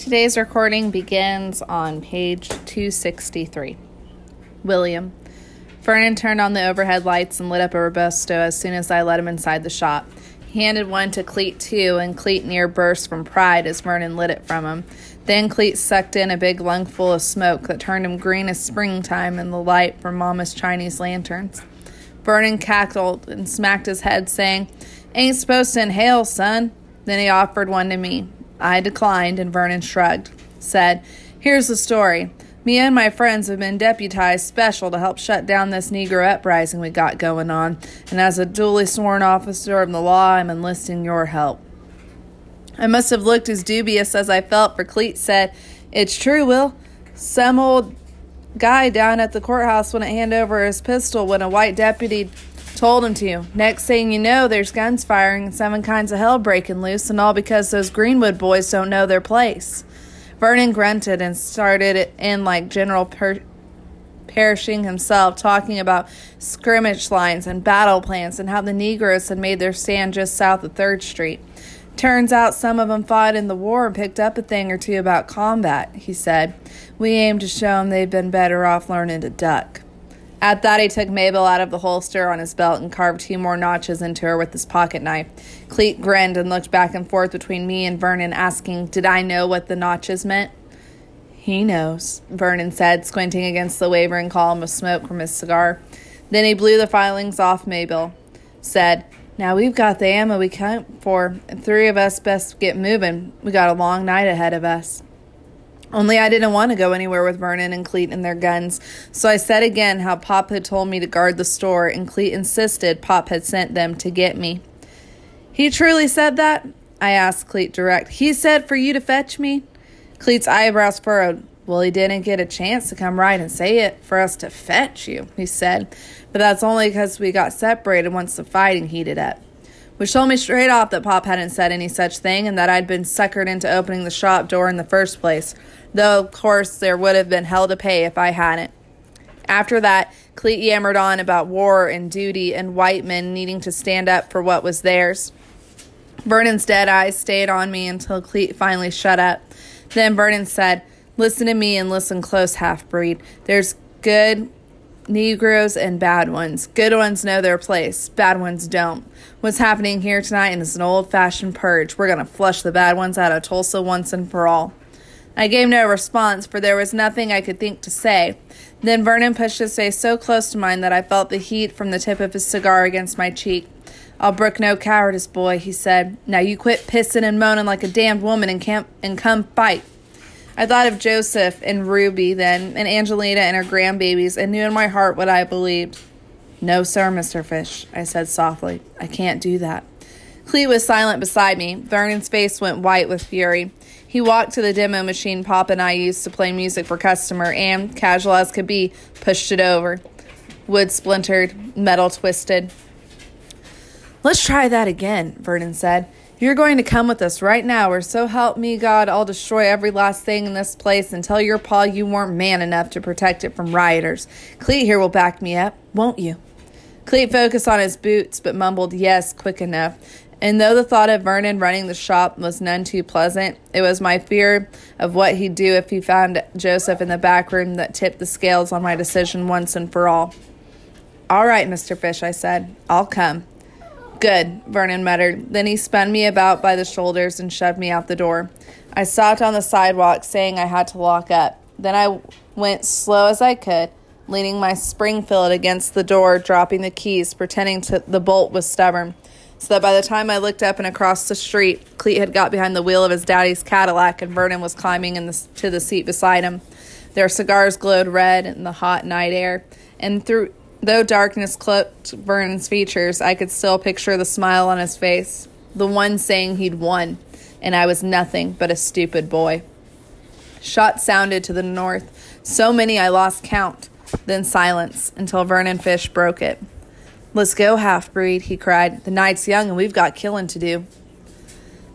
Today's recording begins on page 263. William. Vernon turned on the overhead lights and lit up a Robusto as soon as I let him inside the shop. He handed one to Cleet, too, and Cleet near burst from pride as Vernon lit it from him. Then Cleet sucked in a big lungful of smoke that turned him green as springtime in the light from Mama's Chinese lanterns. Vernon cackled and smacked his head, saying, Ain't supposed to inhale, son. Then he offered one to me. I declined, and Vernon shrugged. Said, Here's the story. Me and my friends have been deputized special to help shut down this Negro uprising we got going on, and as a duly sworn officer of the law, I'm enlisting your help. I must have looked as dubious as I felt, for Cleet said, It's true, Will. Some old guy down at the courthouse wouldn't hand over his pistol when a white deputy told him to. Next thing you know, there's guns firing and seven kinds of hell breaking loose, and all because those Greenwood boys don't know their place. Vernon grunted and started in like General per- Pershing himself, talking about scrimmage lines and battle plans and how the Negroes had made their stand just south of 3rd Street. Turns out some of them fought in the war and picked up a thing or two about combat, he said. We aim to show them they've been better off learning to duck. At that, he took Mabel out of the holster on his belt and carved two more notches into her with his pocket knife. Cleet grinned and looked back and forth between me and Vernon, asking, Did I know what the notches meant? He knows, Vernon said, squinting against the wavering column of smoke from his cigar. Then he blew the filings off Mabel, said, Now we've got the ammo we came for, three of us best get moving. We got a long night ahead of us. Only I didn't want to go anywhere with Vernon and Cleet and their guns, so I said again how Pop had told me to guard the store, and Cleet insisted Pop had sent them to get me. He truly said that? I asked Cleet direct. He said for you to fetch me? Cleet's eyebrows furrowed. Well, he didn't get a chance to come right and say it for us to fetch you, he said. But that's only because we got separated once the fighting heated up which told me straight off that Pop hadn't said any such thing and that I'd been suckered into opening the shop door in the first place, though, of course, there would have been hell to pay if I hadn't. After that, Cleet yammered on about war and duty and white men needing to stand up for what was theirs. Vernon's dead eyes stayed on me until Cleet finally shut up. Then Vernon said, Listen to me and listen close, half breed. There's good Negroes and bad ones. Good ones know their place, bad ones don't. What's happening here tonight is an old fashioned purge. We're going to flush the bad ones out of Tulsa once and for all. I gave no response, for there was nothing I could think to say. Then Vernon pushed his face so close to mine that I felt the heat from the tip of his cigar against my cheek. I'll brook no cowardice, boy, he said. Now you quit pissing and moaning like a damned woman and, camp- and come fight. I thought of Joseph and Ruby then, and Angelina and her grandbabies, and knew in my heart what I believed. No, sir, Mr. Fish, I said softly. I can't do that. Clete was silent beside me. Vernon's face went white with fury. He walked to the demo machine Pop and I used to play music for customer and, casual as could be, pushed it over. Wood splintered, metal twisted. Let's try that again, Vernon said. You're going to come with us right now, or so help me God, I'll destroy every last thing in this place and tell your pa you weren't man enough to protect it from rioters. Cleet here will back me up, won't you? Cleet focused on his boots, but mumbled yes quick enough. And though the thought of Vernon running the shop was none too pleasant, it was my fear of what he'd do if he found Joseph in the back room that tipped the scales on my decision once and for all. All right, Mr. Fish, I said. I'll come. Good, Vernon muttered. Then he spun me about by the shoulders and shoved me out the door. I stopped on the sidewalk, saying I had to lock up. Then I went slow as I could, leaning my Springfield against the door, dropping the keys, pretending to, the bolt was stubborn, so that by the time I looked up and across the street, Cleet had got behind the wheel of his daddy's Cadillac and Vernon was climbing in the, to the seat beside him. Their cigars glowed red in the hot night air, and through Though darkness cloaked Vernon's features, I could still picture the smile on his face, the one saying he'd won, and I was nothing but a stupid boy. Shots sounded to the north, so many I lost count, then silence until Vernon Fish broke it. Let's go, half breed, he cried. The night's young and we've got killing to do.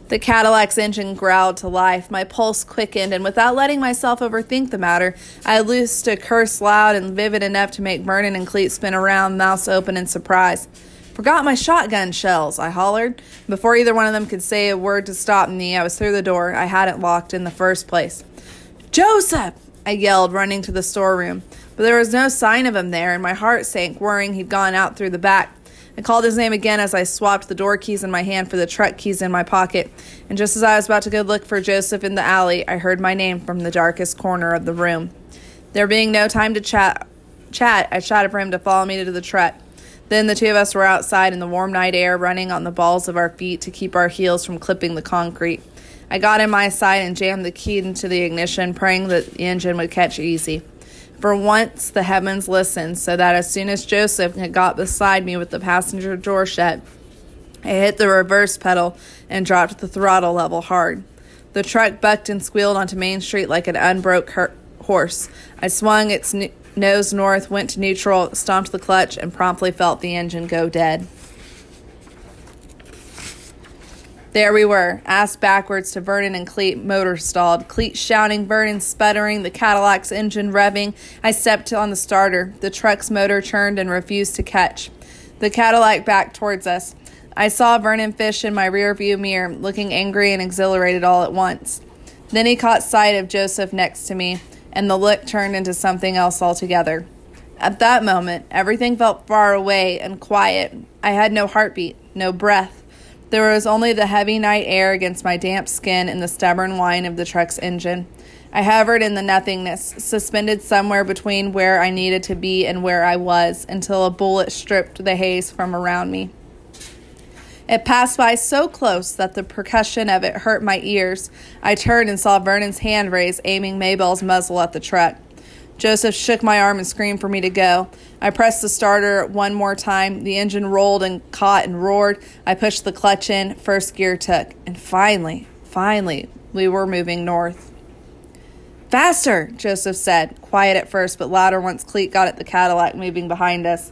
The Cadillac's engine growled to life. My pulse quickened, and without letting myself overthink the matter, I loosed a curse loud and vivid enough to make Vernon and Cleet spin around, mouths open in surprise. Forgot my shotgun shells, I hollered. Before either one of them could say a word to stop me, I was through the door. I had it locked in the first place. Joseph! I yelled, running to the storeroom. But there was no sign of him there, and my heart sank, worrying he'd gone out through the back. I called his name again as I swapped the door keys in my hand for the truck keys in my pocket, and just as I was about to go look for Joseph in the alley, I heard my name from the darkest corner of the room. There being no time to chat, chat, I shouted for him to follow me to the truck. Then the two of us were outside in the warm night air, running on the balls of our feet to keep our heels from clipping the concrete. I got in my side and jammed the key into the ignition, praying that the engine would catch easy. For once, the heavens listened, so that as soon as Joseph had got beside me with the passenger door shut, I hit the reverse pedal and dropped the throttle level hard. The truck bucked and squealed onto Main Street like an unbroke horse. I swung its nose north, went to neutral, stomped the clutch, and promptly felt the engine go dead. There we were, ass backwards to Vernon and Cleet, motor stalled. Cleet shouting, Vernon sputtering, the Cadillac's engine revving. I stepped on the starter. The truck's motor churned and refused to catch. The Cadillac backed towards us. I saw Vernon Fish in my rearview mirror, looking angry and exhilarated all at once. Then he caught sight of Joseph next to me and the look turned into something else altogether. At that moment, everything felt far away and quiet. I had no heartbeat, no breath. There was only the heavy night air against my damp skin and the stubborn whine of the truck's engine. I hovered in the nothingness, suspended somewhere between where I needed to be and where I was, until a bullet stripped the haze from around me. It passed by so close that the percussion of it hurt my ears. I turned and saw Vernon's hand raised, aiming Mabel's muzzle at the truck. Joseph shook my arm and screamed for me to go. I pressed the starter one more time. The engine rolled and caught and roared. I pushed the clutch in. First gear took. And finally, finally, we were moving north. Faster, Joseph said, quiet at first, but louder once Cleet got at the Cadillac moving behind us.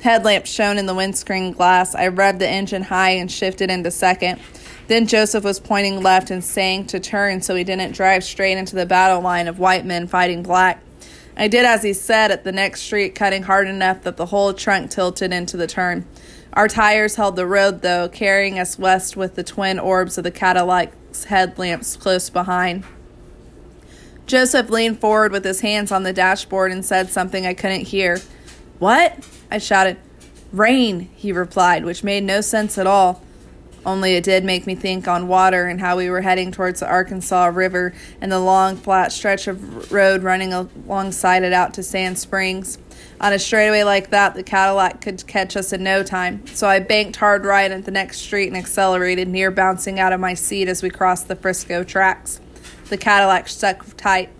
Headlamps shone in the windscreen glass. I revved the engine high and shifted into second. Then Joseph was pointing left and saying to turn so he didn't drive straight into the battle line of white men fighting black. I did as he said at the next street, cutting hard enough that the whole trunk tilted into the turn. Our tires held the road, though, carrying us west with the twin orbs of the Cadillac's headlamps close behind. Joseph leaned forward with his hands on the dashboard and said something I couldn't hear. What? I shouted. Rain, he replied, which made no sense at all. Only it did make me think on water and how we were heading towards the Arkansas River and the long, flat stretch of road running alongside it out to Sand Springs. On a straightaway like that, the Cadillac could catch us in no time, so I banked hard right at the next street and accelerated, near bouncing out of my seat as we crossed the Frisco tracks. The Cadillac stuck tight.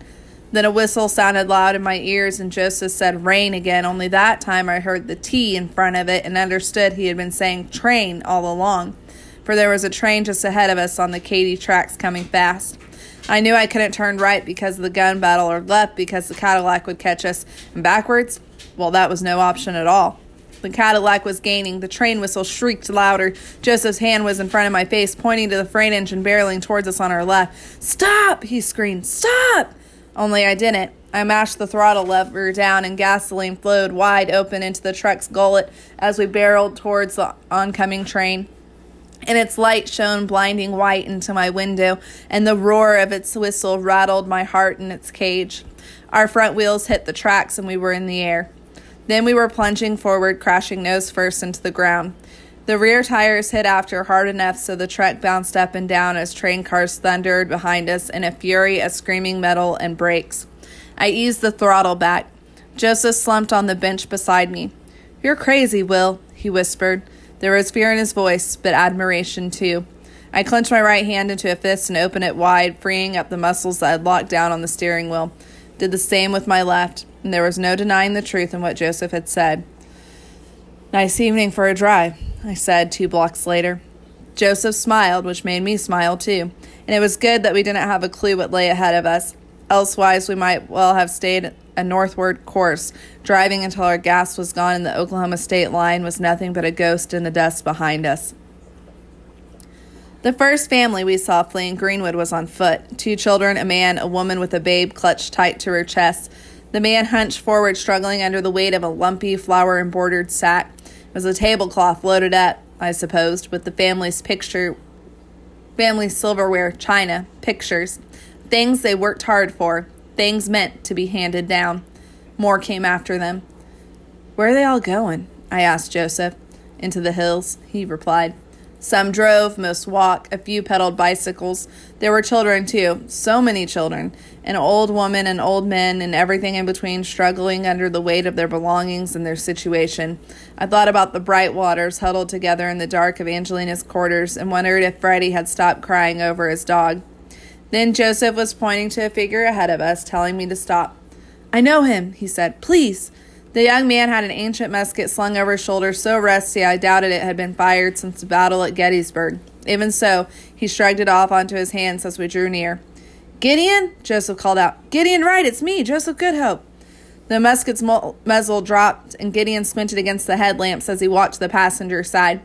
Then a whistle sounded loud in my ears, and Joseph said rain again, only that time I heard the T in front of it and understood he had been saying train all along, for there was a train just ahead of us on the Katy tracks coming fast. I knew I couldn't turn right because of the gun battle or left because the Cadillac would catch us, and backwards, well, that was no option at all. The Cadillac was gaining. The train whistle shrieked louder. Joseph's hand was in front of my face, pointing to the freight engine barreling towards us on our left. Stop! he screamed. Stop! Only I didn't. I mashed the throttle lever down and gasoline flowed wide open into the truck's gullet as we barreled towards the oncoming train. And its light shone blinding white into my window, and the roar of its whistle rattled my heart in its cage. Our front wheels hit the tracks and we were in the air. Then we were plunging forward, crashing nose first into the ground. The rear tires hit after hard enough so the truck bounced up and down as train cars thundered behind us in a fury of screaming metal and brakes. I eased the throttle back. Joseph slumped on the bench beside me. You're crazy, Will, he whispered. There was fear in his voice, but admiration too. I clenched my right hand into a fist and opened it wide, freeing up the muscles that had locked down on the steering wheel. Did the same with my left, and there was no denying the truth in what Joseph had said. Nice evening for a drive. I said two blocks later. Joseph smiled, which made me smile too, and it was good that we didn't have a clue what lay ahead of us. Elsewise, we might well have stayed a northward course, driving until our gas was gone and the Oklahoma state line was nothing but a ghost in the dust behind us. The first family we saw fleeing Greenwood was on foot two children, a man, a woman with a babe clutched tight to her chest. The man hunched forward, struggling under the weight of a lumpy, flower embroidered sack. It was a tablecloth loaded up, I supposed, with the family's picture, family silverware, china, pictures, things they worked hard for, things meant to be handed down. More came after them. Where are they all going? I asked Joseph. Into the hills, he replied. Some drove, most walked, a few pedaled bicycles. There were children, too, so many children, an old woman and old men, and everything in between, struggling under the weight of their belongings and their situation. I thought about the bright waters huddled together in the dark of Angelina's quarters and wondered if Freddie had stopped crying over his dog. Then Joseph was pointing to a figure ahead of us, telling me to stop. I know him, he said. Please. The young man had an ancient musket slung over his shoulder, so rusty I doubted it had been fired since the battle at Gettysburg. Even so, he shrugged it off onto his hands as we drew near. Gideon? Joseph called out. Gideon Wright, it's me, Joseph Goodhope. The musket's muzzle dropped, and Gideon squinted against the headlamps as he watched the passenger side.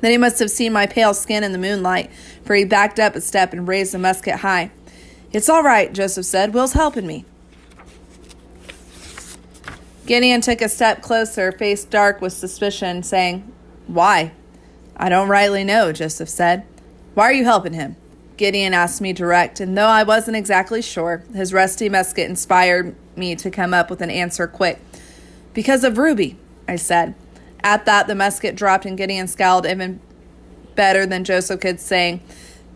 Then he must have seen my pale skin in the moonlight, for he backed up a step and raised the musket high. It's all right, Joseph said. Will's helping me. Gideon took a step closer, face dark with suspicion, saying, Why? I don't rightly know, Joseph said. Why are you helping him? Gideon asked me direct, and though I wasn't exactly sure, his rusty musket inspired me to come up with an answer quick. Because of Ruby, I said. At that, the musket dropped, and Gideon scowled even better than Joseph could, saying,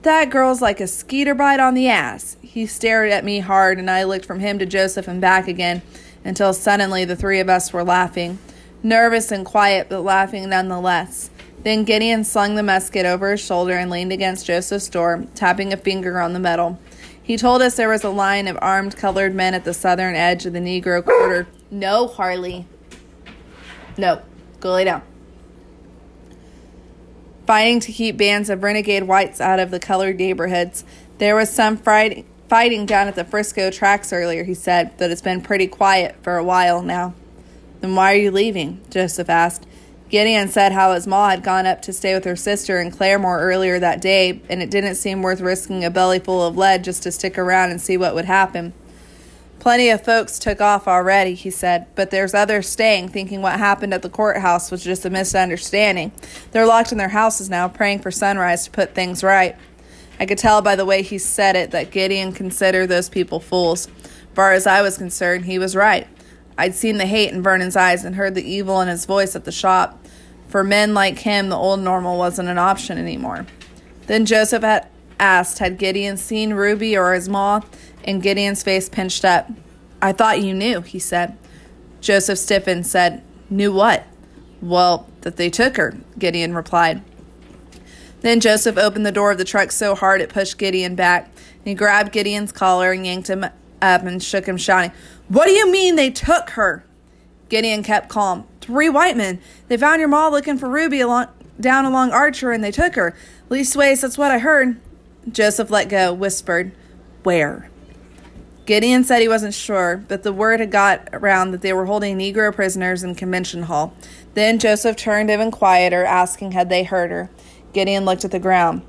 That girl's like a skeeter bite on the ass. He stared at me hard, and I looked from him to Joseph and back again until suddenly the three of us were laughing, nervous and quiet, but laughing nonetheless. Then Gideon slung the musket over his shoulder and leaned against Joseph's door, tapping a finger on the metal. He told us there was a line of armed colored men at the southern edge of the Negro quarter. No, Harley. No, go lay down. Fighting to keep bands of renegade whites out of the colored neighborhoods. There was some fighting down at the Frisco tracks earlier, he said, but it's been pretty quiet for a while now. Then why are you leaving? Joseph asked. Gideon said how his ma had gone up to stay with her sister in Claremore earlier that day, and it didn't seem worth risking a belly full of lead just to stick around and see what would happen. Plenty of folks took off already, he said, but there's others staying, thinking what happened at the courthouse was just a misunderstanding. They're locked in their houses now, praying for sunrise to put things right. I could tell by the way he said it that Gideon considered those people fools. Far as I was concerned, he was right. I'd seen the hate in Vernon's eyes and heard the evil in his voice at the shop. For men like him, the old normal wasn't an option anymore. Then Joseph had asked, had Gideon seen Ruby or his ma? And Gideon's face pinched up. I thought you knew, he said. Joseph stiffened, said, Knew what? Well, that they took her, Gideon replied. Then Joseph opened the door of the truck so hard it pushed Gideon back. He grabbed Gideon's collar and yanked him up and shook him, shouting, What do you mean they took her? Gideon kept calm. Three white men. They found your ma looking for Ruby along, down along Archer and they took her. Leastways, that's what I heard. Joseph let go, whispered, Where? Gideon said he wasn't sure, but the word had got around that they were holding Negro prisoners in Convention Hall. Then Joseph turned even quieter, asking had they heard her. Gideon looked at the ground.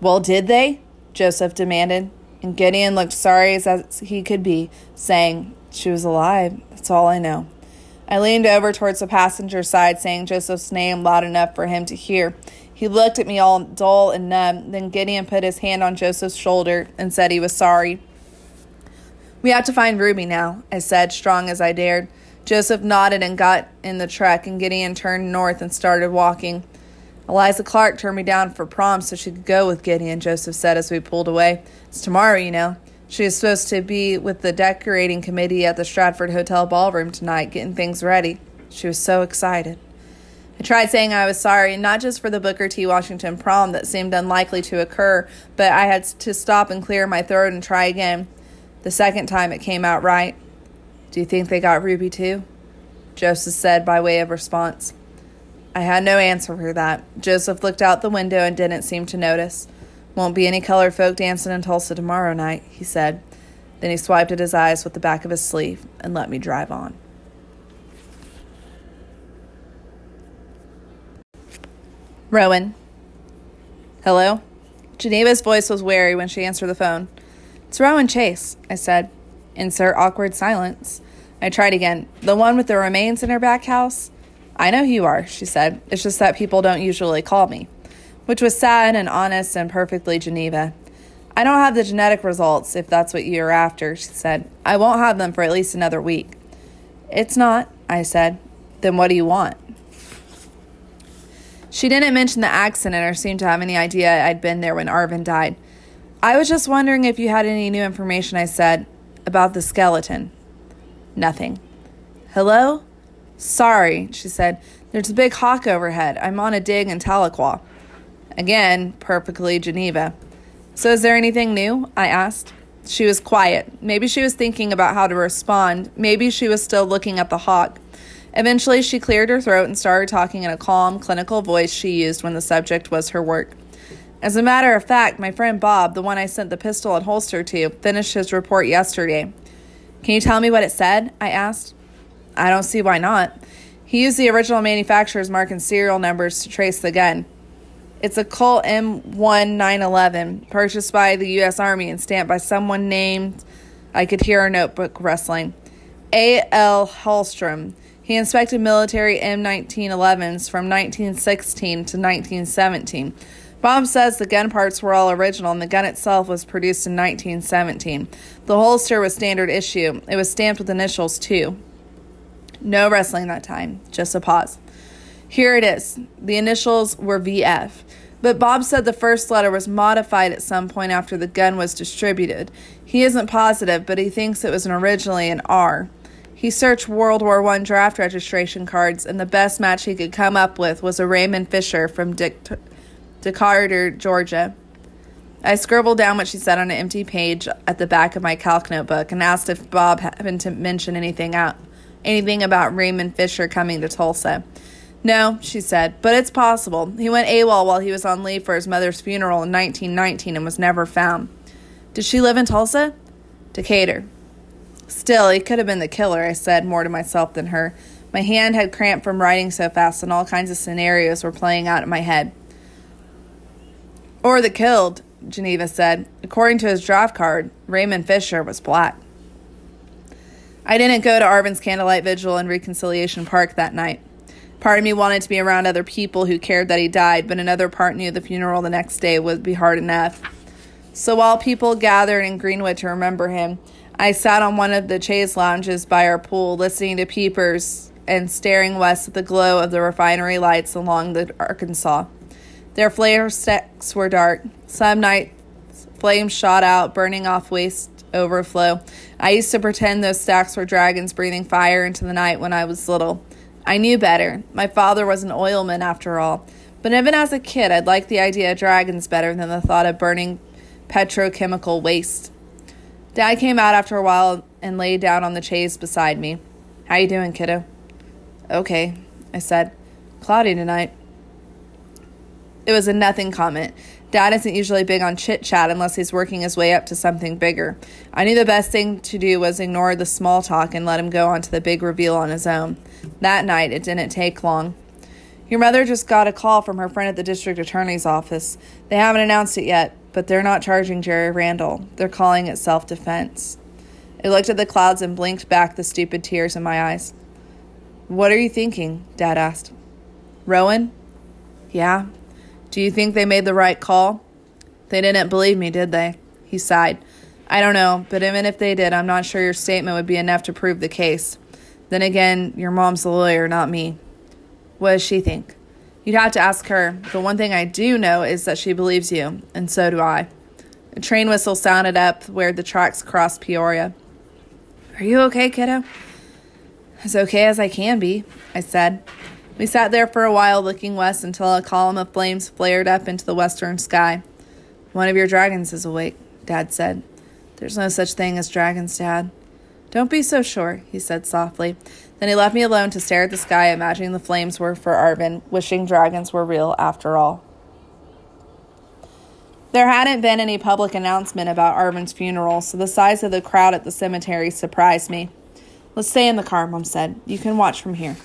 Well, did they? Joseph demanded. And Gideon looked sorry as he could be, saying, She was alive. That's all I know. I leaned over towards the passenger side, saying Joseph's name loud enough for him to hear. He looked at me all dull and numb. Then Gideon put his hand on Joseph's shoulder and said he was sorry. We have to find Ruby now, I said, strong as I dared. Joseph nodded and got in the truck, and Gideon turned north and started walking. Eliza Clark turned me down for prom so she could go with Gideon, Joseph said as we pulled away. It's tomorrow, you know. She is supposed to be with the decorating committee at the Stradford Hotel ballroom tonight, getting things ready. She was so excited. I tried saying I was sorry, not just for the Booker T. Washington prom that seemed unlikely to occur, but I had to stop and clear my throat and try again. The second time it came out right. Do you think they got Ruby too? Joseph said by way of response. I had no answer for that. Joseph looked out the window and didn't seem to notice. Won't be any colored folk dancing in Tulsa tomorrow night, he said. Then he swiped at his eyes with the back of his sleeve and let me drive on. Rowan. Hello? Geneva's voice was wary when she answered the phone. It's Rowan Chase, I said. Insert awkward silence. I tried again. The one with the remains in her back house? I know who you are, she said. It's just that people don't usually call me. Which was sad and honest and perfectly Geneva. I don't have the genetic results, if that's what you're after, she said. I won't have them for at least another week. It's not, I said. Then what do you want? She didn't mention the accident or seem to have any idea I'd been there when Arvin died. I was just wondering if you had any new information, I said, about the skeleton. Nothing. Hello? Sorry, she said. There's a big hawk overhead. I'm on a dig in Tahlequah. Again, perfectly Geneva. So, is there anything new? I asked. She was quiet. Maybe she was thinking about how to respond. Maybe she was still looking at the hawk. Eventually, she cleared her throat and started talking in a calm, clinical voice she used when the subject was her work. As a matter of fact, my friend Bob, the one I sent the pistol and holster to, finished his report yesterday. Can you tell me what it said? I asked. I don't see why not. He used the original manufacturer's mark and serial numbers to trace the gun. It's a Colt M1911, purchased by the U.S. Army and stamped by someone named, I could hear a notebook rustling, A.L. Hallstrom. He inspected military M1911s from 1916 to 1917. Bob says the gun parts were all original and the gun itself was produced in 1917. The holster was standard issue. It was stamped with initials too. No wrestling that time, just a pause. Here it is. The initials were VF. But Bob said the first letter was modified at some point after the gun was distributed. He isn't positive, but he thinks it was originally an R. He searched World War I draft registration cards, and the best match he could come up with was a Raymond Fisher from Dick Decatur, Georgia. I scribbled down what she said on an empty page at the back of my calc notebook and asked if Bob happened to mention anything out anything about Raymond Fisher coming to Tulsa. No, she said, but it's possible. He went AWOL while he was on leave for his mother's funeral in 1919 and was never found. Did she live in Tulsa? Decatur. Still, he could have been the killer, I said, more to myself than her. My hand had cramped from writing so fast, and all kinds of scenarios were playing out in my head. Or the killed, Geneva said. According to his draft card, Raymond Fisher was black. I didn't go to Arvin's candlelight vigil in Reconciliation Park that night. Part of me wanted to be around other people who cared that he died, but another part knew the funeral the next day would be hard enough. So while people gathered in Greenwood to remember him, I sat on one of the chaise lounges by our pool, listening to peepers and staring west at the glow of the refinery lights along the Arkansas. Their flare stacks were dark. Some nights flames shot out, burning off waste overflow. I used to pretend those stacks were dragons breathing fire into the night when I was little. I knew better. My father was an oilman, after all. But even as a kid, I'd liked the idea of dragons better than the thought of burning petrochemical waste. Dad came out after a while and lay down on the chaise beside me. How you doing, kiddo? Okay, I said. Cloudy tonight. It was a nothing comment. Dad isn't usually big on chit chat unless he's working his way up to something bigger. I knew the best thing to do was ignore the small talk and let him go on to the big reveal on his own. That night, it didn't take long. Your mother just got a call from her friend at the district attorney's office. They haven't announced it yet, but they're not charging Jerry Randall. They're calling it self defense. I looked at the clouds and blinked back the stupid tears in my eyes. What are you thinking? Dad asked. Rowan? Yeah. Do you think they made the right call? They didn't believe me, did they? He sighed. I don't know, but even if they did, I'm not sure your statement would be enough to prove the case. Then again, your mom's the lawyer, not me. What does she think? You'd have to ask her, but one thing I do know is that she believes you, and so do I. A train whistle sounded up where the tracks crossed Peoria. Are you okay, kiddo? As okay as I can be, I said. We sat there for a while looking west until a column of flames flared up into the western sky. One of your dragons is awake, Dad said. There's no such thing as dragons, Dad. Don't be so sure, he said softly. Then he left me alone to stare at the sky, imagining the flames were for Arvin, wishing dragons were real after all. There hadn't been any public announcement about Arvin's funeral, so the size of the crowd at the cemetery surprised me. Let's stay in the car, Mom said. You can watch from here.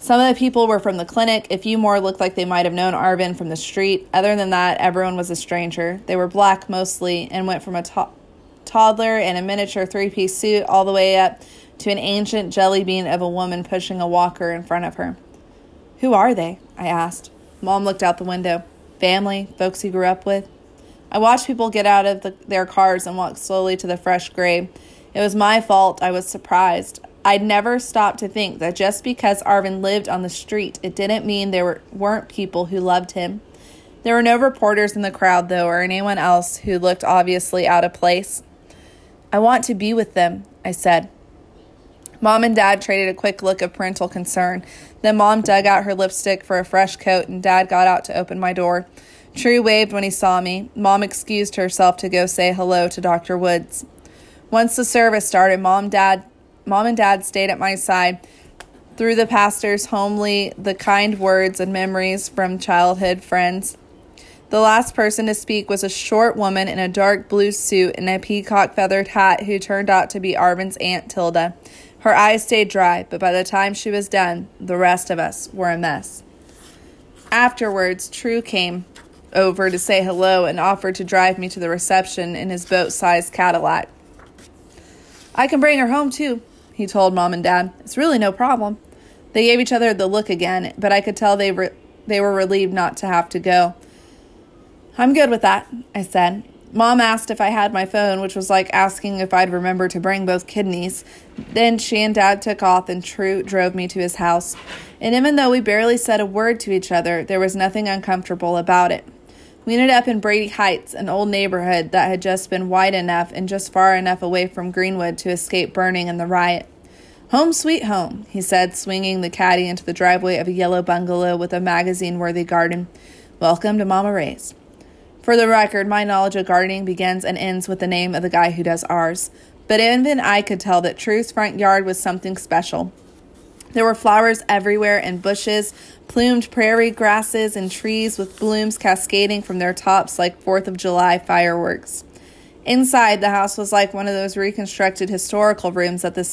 Some of the people were from the clinic. A few more looked like they might have known Arvin from the street. Other than that, everyone was a stranger. They were black mostly and went from a to- toddler in a miniature three piece suit all the way up to an ancient jelly bean of a woman pushing a walker in front of her. Who are they? I asked. Mom looked out the window. Family, folks he grew up with. I watched people get out of the, their cars and walk slowly to the fresh grave. It was my fault. I was surprised. I'd never stopped to think that just because Arvin lived on the street, it didn't mean there were, weren't people who loved him. There were no reporters in the crowd, though, or anyone else who looked obviously out of place. I want to be with them, I said. Mom and Dad traded a quick look of parental concern. Then Mom dug out her lipstick for a fresh coat, and Dad got out to open my door. True waved when he saw me. Mom excused herself to go say hello to Dr. Woods. Once the service started, Mom, Dad, Mom and Dad stayed at my side. Through the pastor's homely, the kind words and memories from childhood friends. The last person to speak was a short woman in a dark blue suit and a peacock feathered hat who turned out to be Arvin's Aunt Tilda. Her eyes stayed dry, but by the time she was done, the rest of us were a mess. Afterwards, True came over to say hello and offered to drive me to the reception in his boat sized Cadillac. I can bring her home too, he told mom and dad. It's really no problem. They gave each other the look again, but I could tell they were, they were relieved not to have to go. I'm good with that, I said. Mom asked if I had my phone, which was like asking if I'd remember to bring both kidneys. Then she and Dad took off, and True drove me to his house. And even though we barely said a word to each other, there was nothing uncomfortable about it. We ended up in Brady Heights, an old neighborhood that had just been wide enough and just far enough away from Greenwood to escape burning in the riot. Home sweet home, he said, swinging the caddy into the driveway of a yellow bungalow with a magazine worthy garden. Welcome to Mama Ray's. For the record, my knowledge of gardening begins and ends with the name of the guy who does ours. But even I could tell that True's front yard was something special. There were flowers everywhere and bushes, plumed prairie grasses, and trees with blooms cascading from their tops like Fourth of July fireworks. Inside, the house was like one of those reconstructed historical rooms at the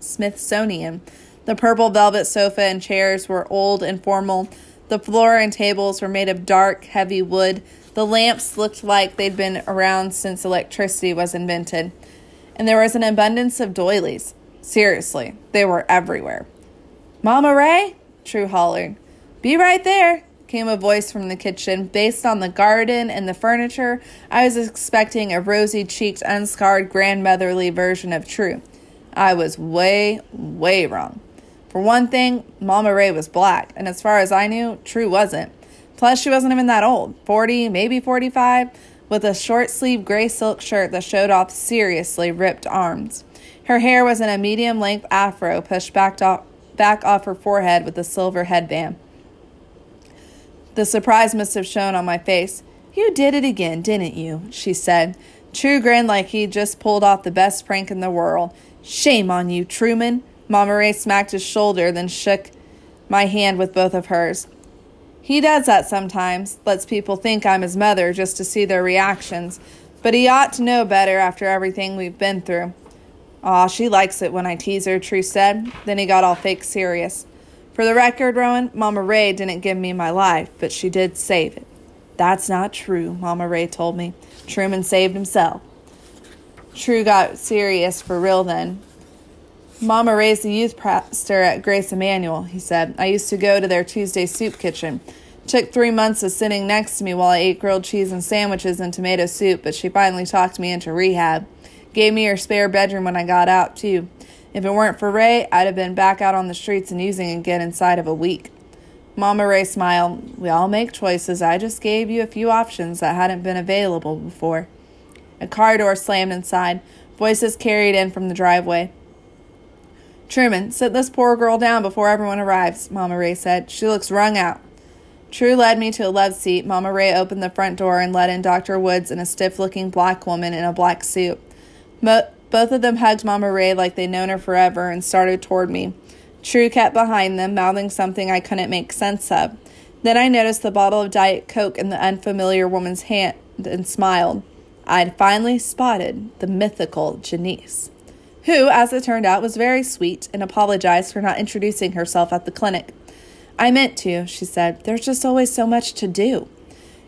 Smithsonian. The purple velvet sofa and chairs were old and formal. The floor and tables were made of dark, heavy wood the lamps looked like they'd been around since electricity was invented. And there was an abundance of doilies. Seriously, they were everywhere. Mama Ray? True hollered. Be right there, came a voice from the kitchen. Based on the garden and the furniture, I was expecting a rosy cheeked, unscarred, grandmotherly version of True. I was way, way wrong. For one thing, Mama Ray was black, and as far as I knew, True wasn't. Plus, she wasn't even that old 40, maybe 45, with a short sleeved gray silk shirt that showed off seriously ripped arms. Her hair was in a medium length afro pushed back off, back off her forehead with a silver headband. The surprise must have shown on my face. You did it again, didn't you? she said. True grinned like he'd just pulled off the best prank in the world. Shame on you, Truman. Mama Ray smacked his shoulder, then shook my hand with both of hers. He does that sometimes, lets people think I'm his mother just to see their reactions, but he ought to know better after everything we've been through. Aw, she likes it when I tease her, True said. Then he got all fake serious. For the record, Rowan, Mama Ray didn't give me my life, but she did save it. That's not true, Mama Ray told me. Truman saved himself. True got serious for real then. Mama raised the youth pastor at Grace Emanuel, he said. I used to go to their Tuesday soup kitchen. Took three months of sitting next to me while I ate grilled cheese and sandwiches and tomato soup, but she finally talked me into rehab. Gave me her spare bedroom when I got out, too. If it weren't for Ray, I'd have been back out on the streets and using again inside of a week. Mama Ray smiled. We all make choices. I just gave you a few options that hadn't been available before. A car door slammed inside. Voices carried in from the driveway. Truman, sit this poor girl down before everyone arrives, Mama Ray said. She looks wrung out. True led me to a love seat. Mama Ray opened the front door and let in Dr. Woods and a stiff looking black woman in a black suit. Mo- both of them hugged Mama Ray like they'd known her forever and started toward me. True kept behind them, mouthing something I couldn't make sense of. Then I noticed the bottle of Diet Coke in the unfamiliar woman's hand and smiled. I'd finally spotted the mythical Janice who, as it turned out, was very sweet and apologized for not introducing herself at the clinic. I meant to, she said. There's just always so much to do.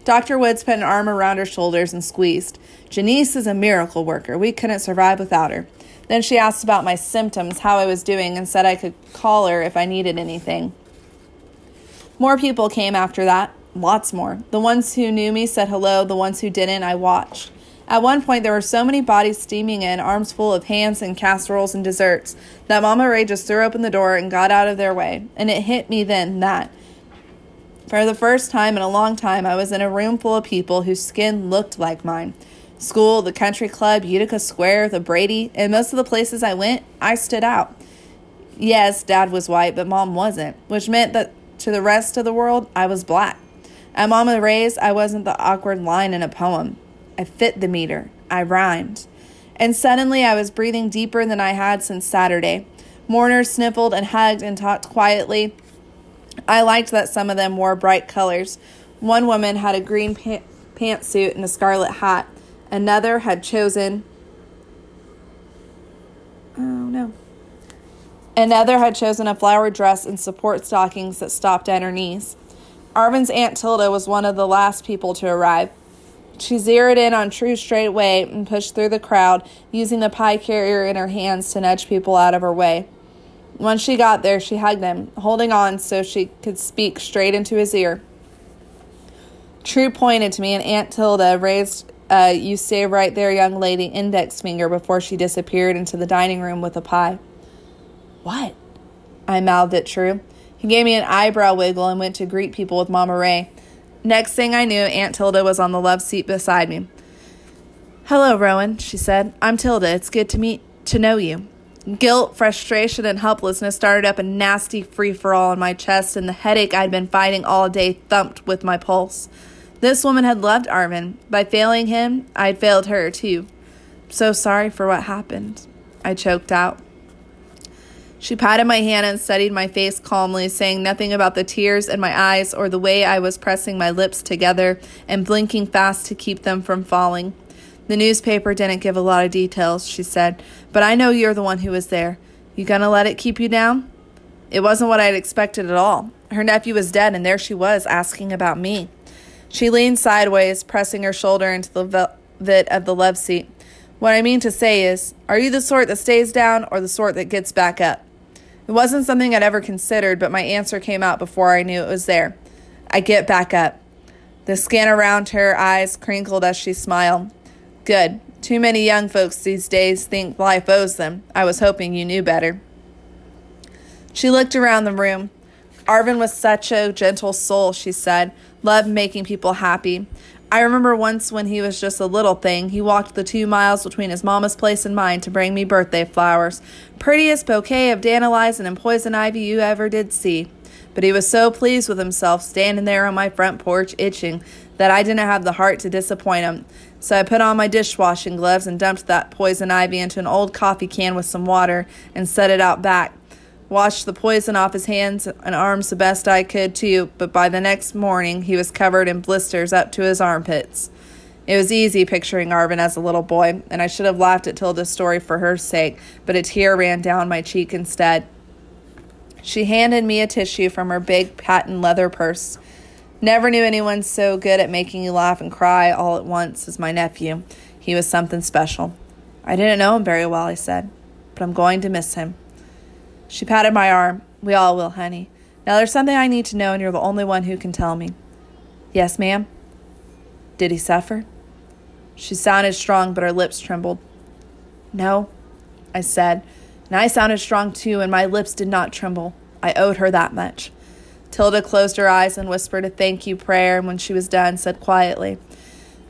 Dr. Woods put an arm around her shoulders and squeezed. Janice is a miracle worker. We couldn't survive without her. Then she asked about my symptoms, how I was doing, and said I could call her if I needed anything. More people came after that, lots more. The ones who knew me said hello, the ones who didn't, I watched. At one point, there were so many bodies steaming in, arms full of hams and casseroles and desserts, that Mama Ray just threw open the door and got out of their way. And it hit me then that, for the first time in a long time, I was in a room full of people whose skin looked like mine school, the country club, Utica Square, the Brady, and most of the places I went, I stood out. Yes, dad was white, but mom wasn't, which meant that to the rest of the world, I was black. At Mama Ray's, I wasn't the awkward line in a poem. I fit the meter. I rhymed. And suddenly I was breathing deeper than I had since Saturday. Mourners sniffled and hugged and talked quietly. I liked that some of them wore bright colors. One woman had a green pa- pantsuit and a scarlet hat. Another had chosen. Oh no. Another had chosen a flowered dress and support stockings that stopped at her knees. Arvin's Aunt Tilda was one of the last people to arrive. She zeroed in on True straightway and pushed through the crowd, using the pie carrier in her hands to nudge people out of her way. When she got there, she hugged him, holding on so she could speak straight into his ear. True pointed to me, and Aunt Tilda raised uh, you stay right there, young lady, index finger before she disappeared into the dining room with a pie. What? I mouthed at True. He gave me an eyebrow wiggle and went to greet people with Mama Ray. Next thing I knew, Aunt Tilda was on the love seat beside me. Hello, Rowan, she said. I'm Tilda. It's good to meet to know you. Guilt, frustration, and helplessness started up a nasty free for all in my chest, and the headache I'd been fighting all day thumped with my pulse. This woman had loved Arvin. By failing him, I'd failed her too. So sorry for what happened. I choked out. She patted my hand and studied my face calmly, saying nothing about the tears in my eyes or the way I was pressing my lips together and blinking fast to keep them from falling. The newspaper didn't give a lot of details, she said, but I know you're the one who was there. You gonna let it keep you down? It wasn't what I'd expected at all. Her nephew was dead, and there she was asking about me. She leaned sideways, pressing her shoulder into the velvet of the love seat. What I mean to say is, are you the sort that stays down or the sort that gets back up? It wasn't something I'd ever considered, but my answer came out before I knew it was there. I get back up. The skin around her eyes crinkled as she smiled. Good. Too many young folks these days think life owes them. I was hoping you knew better. She looked around the room. Arvin was such a gentle soul, she said, loved making people happy. I remember once when he was just a little thing, he walked the two miles between his mama's place and mine to bring me birthday flowers. Prettiest bouquet of dandelion and poison ivy you ever did see. But he was so pleased with himself standing there on my front porch itching that I didn't have the heart to disappoint him. So I put on my dishwashing gloves and dumped that poison ivy into an old coffee can with some water and set it out back washed the poison off his hands and arms the best I could, too, but by the next morning he was covered in blisters up to his armpits. It was easy picturing Arvin as a little boy, and I should have laughed at Tilda's story for her sake, but a tear ran down my cheek instead. She handed me a tissue from her big patent leather purse. Never knew anyone so good at making you laugh and cry all at once as my nephew. He was something special. I didn't know him very well, I said, but I'm going to miss him. She patted my arm. We all will, honey. Now there's something I need to know, and you're the only one who can tell me. Yes, ma'am. Did he suffer? She sounded strong, but her lips trembled. No, I said, and I sounded strong too, and my lips did not tremble. I owed her that much. Tilda closed her eyes and whispered a thank you prayer, and when she was done, said quietly,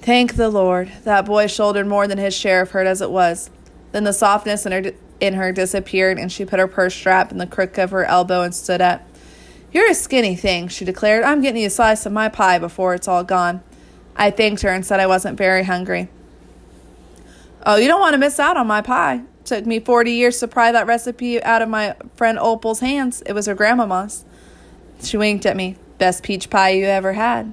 Thank the Lord. That boy shouldered more than his share of hurt as it was. Then the softness in her in her disappeared, and she put her purse strap in the crook of her elbow and stood up. You're a skinny thing, she declared. I'm getting you a slice of my pie before it's all gone. I thanked her and said I wasn't very hungry. Oh, you don't want to miss out on my pie. Took me 40 years to pry that recipe out of my friend Opal's hands. It was her grandmama's. She winked at me. Best peach pie you ever had.